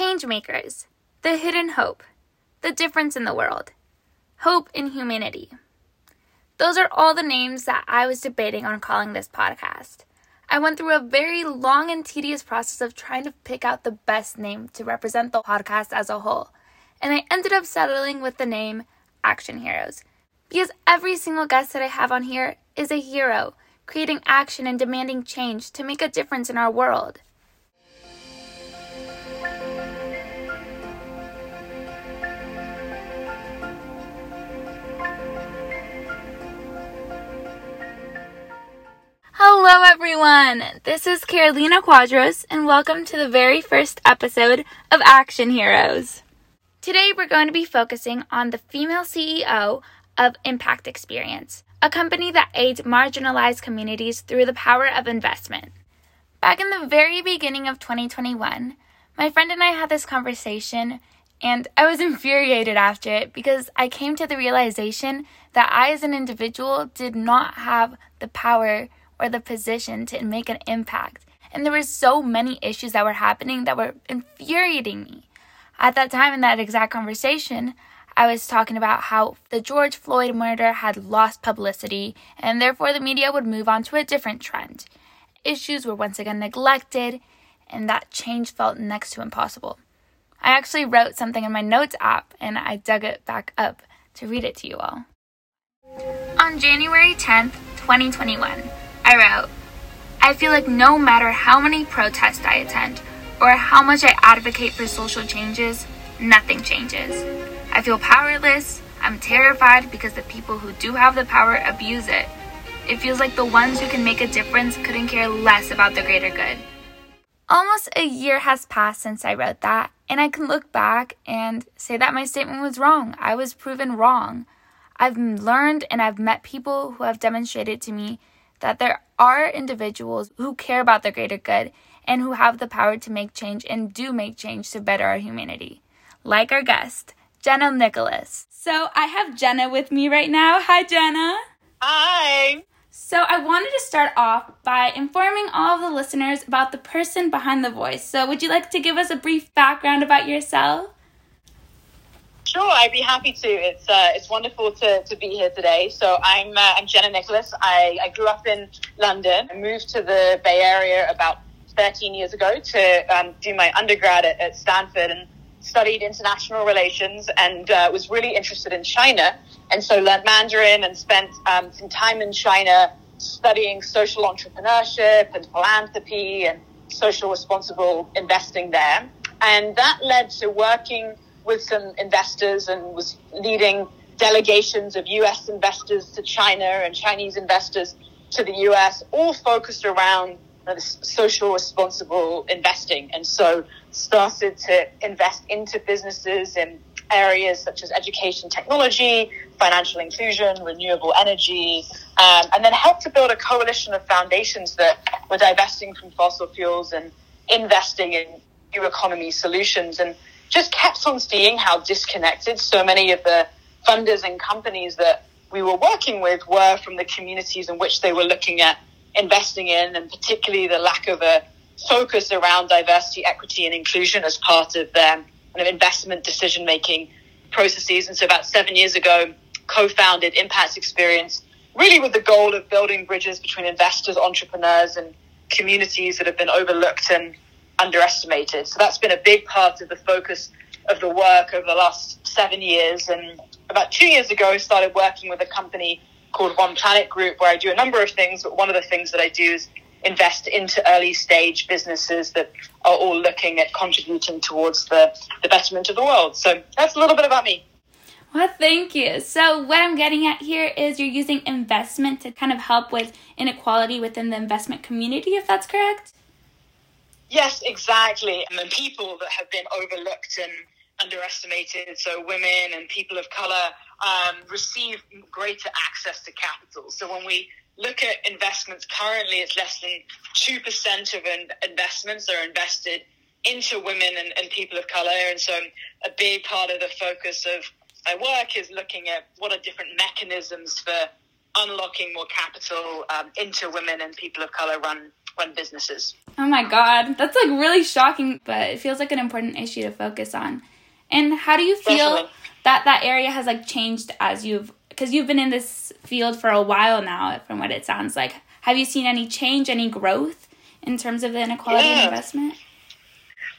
change makers, the hidden hope, the difference in the world, hope in humanity. Those are all the names that I was debating on calling this podcast. I went through a very long and tedious process of trying to pick out the best name to represent the podcast as a whole, and I ended up settling with the name Action Heroes. Because every single guest that I have on here is a hero, creating action and demanding change to make a difference in our world. Hello, everyone. This is Carolina Cuadros, and welcome to the very first episode of Action Heroes. Today, we're going to be focusing on the female CEO of Impact Experience, a company that aids marginalized communities through the power of investment. Back in the very beginning of 2021, my friend and I had this conversation, and I was infuriated after it because I came to the realization that I, as an individual, did not have the power or the position to make an impact. And there were so many issues that were happening that were infuriating me. At that time, in that exact conversation, I was talking about how the George Floyd murder had lost publicity, and therefore the media would move on to a different trend. Issues were once again neglected, and that change felt next to impossible. I actually wrote something in my notes app, and I dug it back up to read it to you all. On January 10th, 2021, I wrote, I feel like no matter how many protests I attend or how much I advocate for social changes, nothing changes. I feel powerless. I'm terrified because the people who do have the power abuse it. It feels like the ones who can make a difference couldn't care less about the greater good. Almost a year has passed since I wrote that, and I can look back and say that my statement was wrong. I was proven wrong. I've learned and I've met people who have demonstrated to me that there are individuals who care about the greater good and who have the power to make change and do make change to better our humanity. Like our guest, Jenna Nicholas. So I have Jenna with me right now. Hi, Jenna. Hi. So I wanted to start off by informing all of the listeners about the person behind the voice. So would you like to give us a brief background about yourself? Sure, I'd be happy to. It's uh, it's wonderful to, to be here today. So I'm uh, I'm Jenna Nicholas. I, I grew up in London. I moved to the Bay Area about 13 years ago to um, do my undergrad at, at, Stanford and studied international relations and uh, was really interested in China. And so learned Mandarin and spent um, some time in China studying social entrepreneurship and philanthropy and social responsible investing there. And that led to working with some investors and was leading delegations of US investors to China and Chinese investors to the US, all focused around this social responsible investing. And so started to invest into businesses in areas such as education technology, financial inclusion, renewable energy, um, and then helped to build a coalition of foundations that were divesting from fossil fuels and investing in new economy solutions. And just kept on seeing how disconnected so many of the funders and companies that we were working with were from the communities in which they were looking at investing in, and particularly the lack of a focus around diversity, equity, and inclusion as part of their kind of investment decision making processes. And so, about seven years ago, co-founded Impact Experience, really with the goal of building bridges between investors, entrepreneurs, and communities that have been overlooked and underestimated. So that's been a big part of the focus of the work over the last seven years. And about two years ago, I started working with a company called One Planet Group, where I do a number of things. But one of the things that I do is invest into early stage businesses that are all looking at contributing towards the, the betterment of the world. So that's a little bit about me. Well, thank you. So, what I'm getting at here is you're using investment to kind of help with inequality within the investment community, if that's correct? Yes, exactly. And people that have been overlooked and underestimated, so women and people of color, um, receive greater access to capital. So when we look at investments currently, it's less than 2% of investments are invested into women and, and people of color. And so a big part of the focus of my work is looking at what are different mechanisms for unlocking more capital um, into women and people of color run run businesses. Oh my God, that's like really shocking, but it feels like an important issue to focus on. And how do you feel Definitely. that that area has like changed as you've because you've been in this field for a while now, from what it sounds like. Have you seen any change, any growth in terms of the inequality yeah. in investment?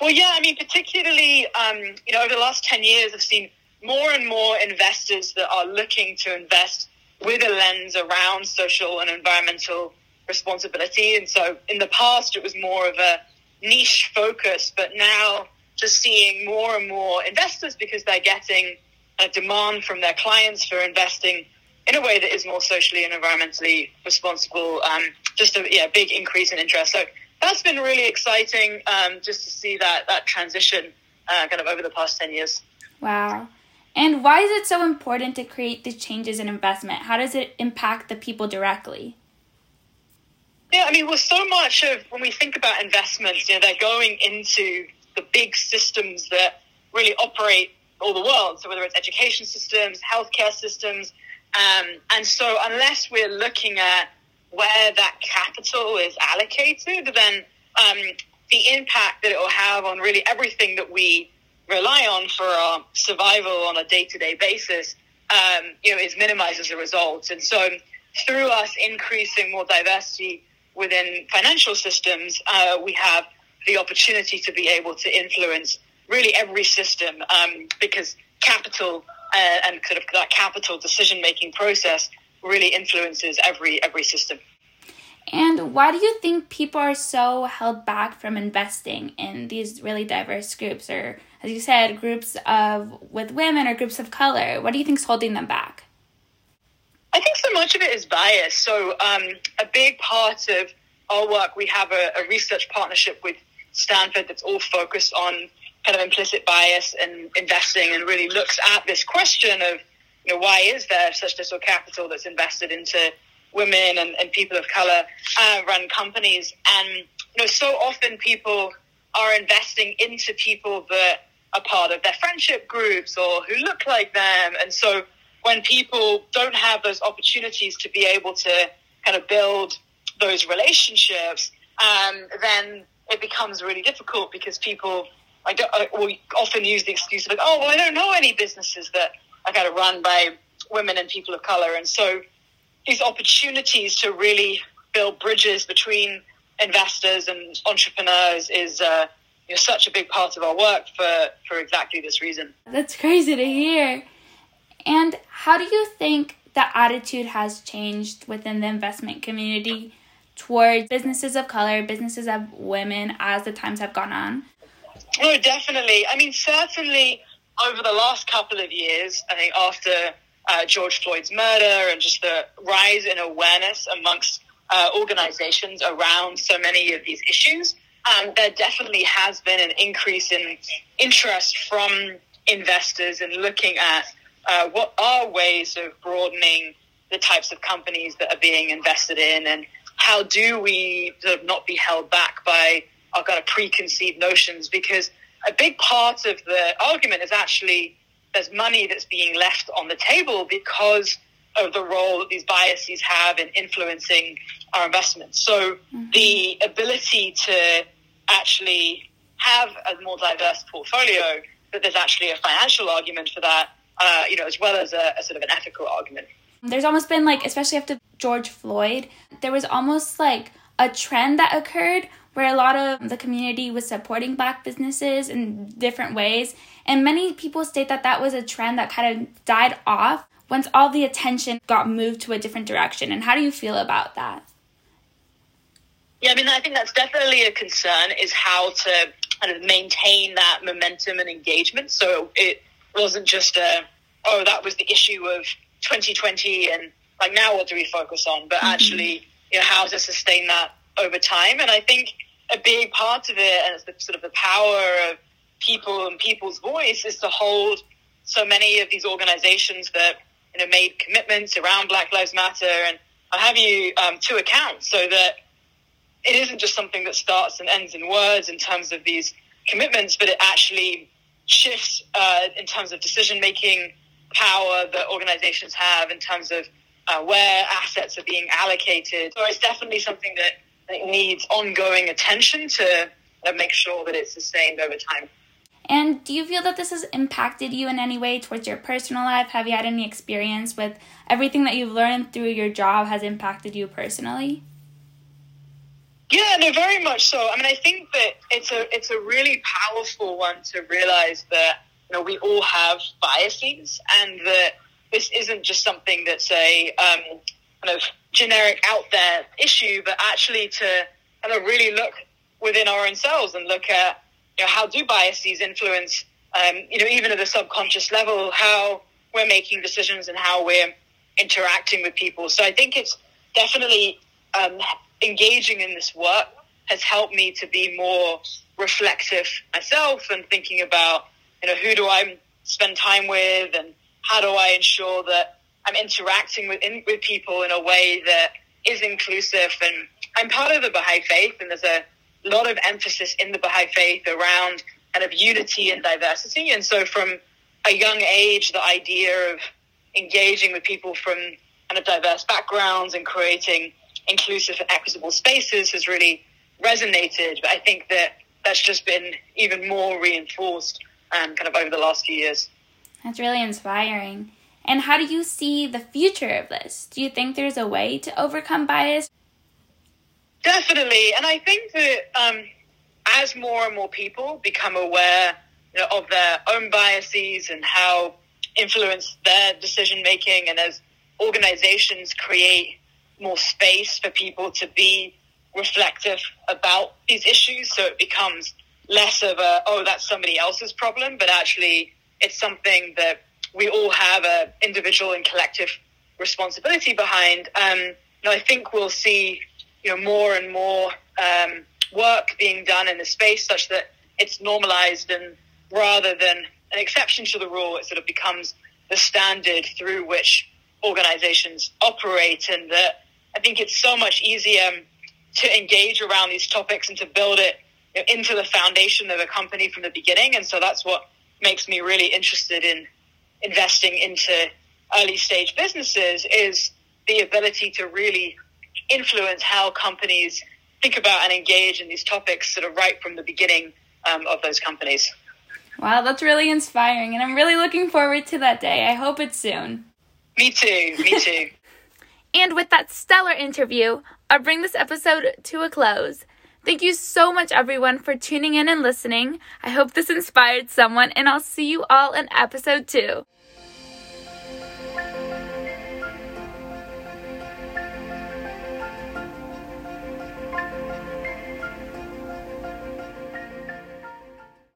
Well, yeah, I mean, particularly, um, you know, over the last 10 years, I've seen more and more investors that are looking to invest with a lens around social and environmental responsibility. And so in the past, it was more of a niche focus, but now just seeing more and more investors because they're getting a demand from their clients for investing in a way that is more socially and environmentally responsible. Um, just a yeah, big increase in interest. So that's been really exciting um, just to see that that transition uh, kind of over the past ten years. Wow. And why is it so important to create the changes in investment? How does it impact the people directly? Yeah, I mean, well, so much of when we think about investments, you know, they're going into the big systems that really operate all the world. So whether it's education systems, healthcare systems, um, and so unless we're looking at where that capital is allocated, then um, the impact that it will have on really everything that we rely on for our survival on a day-to-day basis, um, you know, is minimized as a result. And so through us increasing more diversity within financial systems, uh, we have the opportunity to be able to influence really every system um, because capital uh, and sort of that capital decision making process really influences every every system. And why do you think people are so held back from investing in these really diverse groups, or as you said, groups of with women or groups of color? What do you think is holding them back? I think so much of it is bias. So um, a big part of our work, we have a, a research partnership with Stanford that's all focused on kind of implicit bias and investing and really looks at this question of, you know, why is there such little capital that's invested into women and, and people of color uh, run companies? And, you know, so often people are investing into people that are part of their friendship groups or who look like them. And so when people don't have those opportunities to be able to kind of build those relationships, um, then it becomes really difficult because people I don't, I, we often use the excuse of like, oh, well, I don't know any businesses that are kind of run by women and people of color. And so these opportunities to really build bridges between investors and entrepreneurs is uh, you know, such a big part of our work for, for exactly this reason. That's crazy to hear. And how do you think the attitude has changed within the investment community towards businesses of color, businesses of women as the times have gone on? Oh, definitely. I mean, certainly over the last couple of years, I think after uh, George Floyd's murder and just the rise in awareness amongst uh, organizations around so many of these issues, um, there definitely has been an increase in interest from investors in looking at uh, what are ways of broadening the types of companies that are being invested in and how do we sort of not be held back by our kind of preconceived notions? Because a big part of the argument is actually there's money that's being left on the table because of the role that these biases have in influencing our investments. So mm-hmm. the ability to actually have a more diverse portfolio, that there's actually a financial argument for that, uh, you know, as well as a, a sort of an ethical argument. There's almost been like, especially after George Floyd, there was almost like a trend that occurred where a lot of the community was supporting black businesses in different ways. And many people state that that was a trend that kind of died off once all the attention got moved to a different direction. And how do you feel about that? Yeah, I mean, I think that's definitely a concern is how to kind of maintain that momentum and engagement. So it wasn't just a, oh, that was the issue of 2020 and like now what do we focus on? But mm-hmm. actually, you know, how to sustain that over time. And I think a big part of it, and it's the sort of the power of people and people's voice, is to hold so many of these organizations that you know made commitments around Black Lives Matter and I have you um, to account, so that it isn't just something that starts and ends in words in terms of these commitments, but it actually shifts uh, in terms of decision making power that organizations have in terms of uh, where assets are being allocated. So it's definitely something that it needs ongoing attention to uh, make sure that it's sustained over time. And do you feel that this has impacted you in any way towards your personal life? Have you had any experience with everything that you've learned through your job has impacted you personally? Yeah, no, very much so. I mean, I think that it's a it's a really powerful one to realize that you know we all have biases, and that this isn't just something that's a um, kind of generic out there issue, but actually to kind of really look within our own selves and look at you know how do biases influence um, you know even at the subconscious level how we're making decisions and how we're interacting with people. So I think it's definitely um, engaging in this work has helped me to be more reflective myself and thinking about you know who do I spend time with and how do I ensure that I'm interacting with in, with people in a way that is inclusive and I'm part of the Baha'i faith and there's a lot of emphasis in the Baha'i faith around kind of unity and diversity and so from a young age the idea of engaging with people from kind of diverse backgrounds and creating inclusive and equitable spaces has really resonated. But I think that that's just been even more reinforced um, kind of over the last few years. That's really inspiring. And how do you see the future of this? Do you think there's a way to overcome bias? Definitely. And I think that um, as more and more people become aware you know, of their own biases and how influence their decision making, and as organizations create more space for people to be reflective about these issues so it becomes less of a oh that's somebody else's problem but actually it's something that we all have a individual and collective responsibility behind um, know, I think we'll see you know more and more um, work being done in the space such that it's normalized and rather than an exception to the rule it sort of becomes the standard through which organizations operate and that I think it's so much easier to engage around these topics and to build it into the foundation of a company from the beginning. And so that's what makes me really interested in investing into early stage businesses is the ability to really influence how companies think about and engage in these topics sort of right from the beginning um, of those companies. Wow, that's really inspiring, and I'm really looking forward to that day. I hope it's soon. Me too, me too. And with that stellar interview, I'll bring this episode to a close. Thank you so much, everyone, for tuning in and listening. I hope this inspired someone, and I'll see you all in episode two.